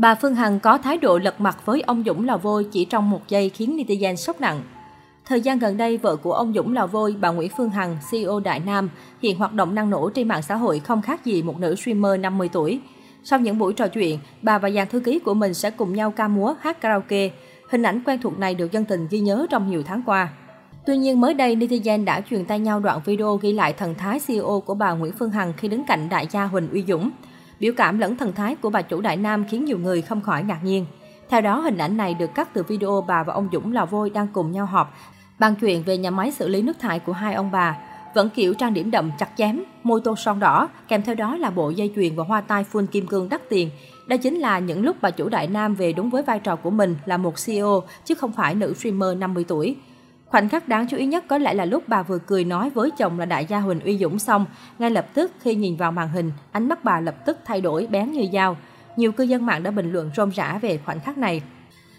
Bà Phương Hằng có thái độ lật mặt với ông Dũng Lò Vôi chỉ trong một giây khiến netizen sốc nặng. Thời gian gần đây, vợ của ông Dũng Lò Vôi, bà Nguyễn Phương Hằng, CEO Đại Nam, hiện hoạt động năng nổ trên mạng xã hội không khác gì một nữ streamer 50 tuổi. Sau những buổi trò chuyện, bà và dàn thư ký của mình sẽ cùng nhau ca múa, hát karaoke. Hình ảnh quen thuộc này được dân tình ghi nhớ trong nhiều tháng qua. Tuy nhiên mới đây, netizen đã truyền tay nhau đoạn video ghi lại thần thái CEO của bà Nguyễn Phương Hằng khi đứng cạnh đại gia Huỳnh Uy Dũng. Biểu cảm lẫn thần thái của bà chủ Đại Nam khiến nhiều người không khỏi ngạc nhiên. Theo đó, hình ảnh này được cắt từ video bà và ông Dũng Lò Vôi đang cùng nhau họp, bàn chuyện về nhà máy xử lý nước thải của hai ông bà. Vẫn kiểu trang điểm đậm chặt chém, môi tô son đỏ, kèm theo đó là bộ dây chuyền và hoa tai full kim cương đắt tiền. Đây chính là những lúc bà chủ Đại Nam về đúng với vai trò của mình là một CEO, chứ không phải nữ streamer 50 tuổi. Khoảnh khắc đáng chú ý nhất có lẽ là lúc bà vừa cười nói với chồng là đại gia Huỳnh Uy Dũng xong, ngay lập tức khi nhìn vào màn hình, ánh mắt bà lập tức thay đổi bén như dao. Nhiều cư dân mạng đã bình luận rôm rã về khoảnh khắc này.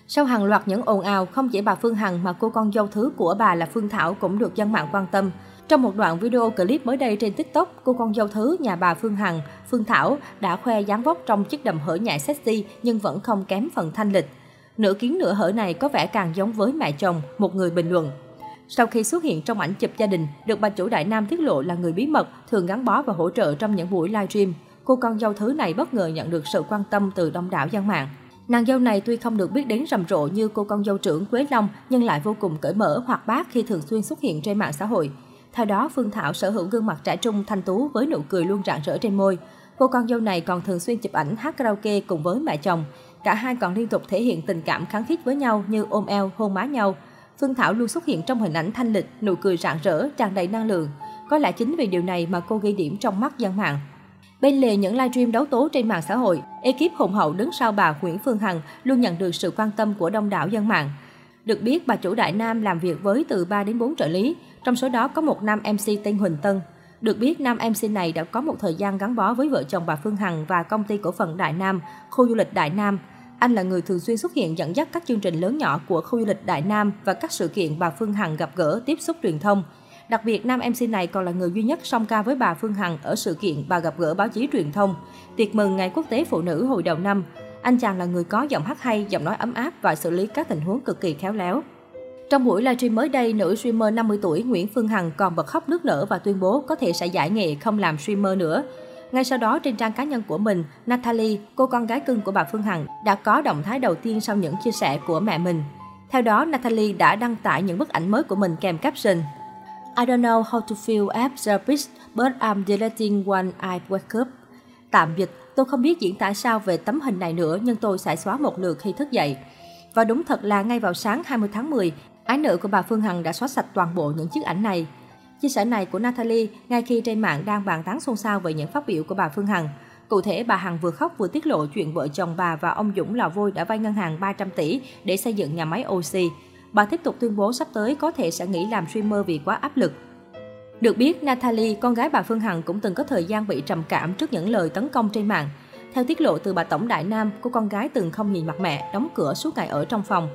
Sau hàng loạt những ồn ào, không chỉ bà Phương Hằng mà cô con dâu thứ của bà là Phương Thảo cũng được dân mạng quan tâm. Trong một đoạn video clip mới đây trên TikTok, cô con dâu thứ nhà bà Phương Hằng, Phương Thảo đã khoe dáng vóc trong chiếc đầm hở nhại sexy nhưng vẫn không kém phần thanh lịch. Nửa kiến nửa hở này có vẻ càng giống với mẹ chồng, một người bình luận. Sau khi xuất hiện trong ảnh chụp gia đình, được bà chủ Đại Nam tiết lộ là người bí mật, thường gắn bó và hỗ trợ trong những buổi livestream. Cô con dâu thứ này bất ngờ nhận được sự quan tâm từ đông đảo dân mạng. Nàng dâu này tuy không được biết đến rầm rộ như cô con dâu trưởng Quế Long, nhưng lại vô cùng cởi mở, hoạt bát khi thường xuyên xuất hiện trên mạng xã hội. Theo đó, Phương Thảo sở hữu gương mặt trẻ trung thanh tú với nụ cười luôn rạng rỡ trên môi. Cô con dâu này còn thường xuyên chụp ảnh hát karaoke cùng với mẹ chồng. Cả hai còn liên tục thể hiện tình cảm kháng khít với nhau như ôm eo, hôn má nhau. Phương Thảo luôn xuất hiện trong hình ảnh thanh lịch, nụ cười rạng rỡ, tràn đầy năng lượng. Có lẽ chính vì điều này mà cô ghi điểm trong mắt dân mạng. Bên lề những livestream đấu tố trên mạng xã hội, ekip hùng hậu đứng sau bà Nguyễn Phương Hằng luôn nhận được sự quan tâm của đông đảo dân mạng. Được biết, bà chủ Đại Nam làm việc với từ 3 đến 4 trợ lý, trong số đó có một nam MC tên Huỳnh Tân. Được biết, nam MC này đã có một thời gian gắn bó với vợ chồng bà Phương Hằng và công ty cổ phần Đại Nam, khu du lịch Đại Nam, anh là người thường xuyên xuất hiện dẫn dắt các chương trình lớn nhỏ của khu du lịch Đại Nam và các sự kiện bà Phương Hằng gặp gỡ, tiếp xúc truyền thông. Đặc biệt, nam MC này còn là người duy nhất song ca với bà Phương Hằng ở sự kiện bà gặp gỡ báo chí truyền thông, tiệc mừng Ngày Quốc tế Phụ nữ hồi đầu năm. Anh chàng là người có giọng hát hay, giọng nói ấm áp và xử lý các tình huống cực kỳ khéo léo. Trong buổi livestream mới đây, nữ streamer 50 tuổi Nguyễn Phương Hằng còn bật khóc nước nở và tuyên bố có thể sẽ giải nghệ không làm streamer nữa. Ngay sau đó, trên trang cá nhân của mình, Natalie, cô con gái cưng của bà Phương Hằng, đã có động thái đầu tiên sau những chia sẻ của mẹ mình. Theo đó, Natalie đã đăng tải những bức ảnh mới của mình kèm caption I don't know how to feel after this, but I'm deleting when I wake up. Tạm dịch, tôi không biết diễn tả sao về tấm hình này nữa nhưng tôi sẽ xóa một lượt khi thức dậy. Và đúng thật là ngay vào sáng 20 tháng 10, ái nữ của bà Phương Hằng đã xóa sạch toàn bộ những chiếc ảnh này. Chia sẻ này của Natalie ngay khi trên mạng đang bàn tán xôn xao về những phát biểu của bà Phương Hằng. Cụ thể, bà Hằng vừa khóc vừa tiết lộ chuyện vợ chồng bà và ông Dũng Lò Vôi đã vay ngân hàng 300 tỷ để xây dựng nhà máy oxy. Bà tiếp tục tuyên bố sắp tới có thể sẽ nghỉ làm streamer vì quá áp lực. Được biết, Natalie, con gái bà Phương Hằng cũng từng có thời gian bị trầm cảm trước những lời tấn công trên mạng. Theo tiết lộ từ bà Tổng Đại Nam, cô con gái từng không nhìn mặt mẹ, đóng cửa suốt ngày ở trong phòng.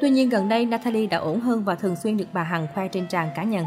Tuy nhiên gần đây, Natalie đã ổn hơn và thường xuyên được bà Hằng khoe trên trang cá nhân.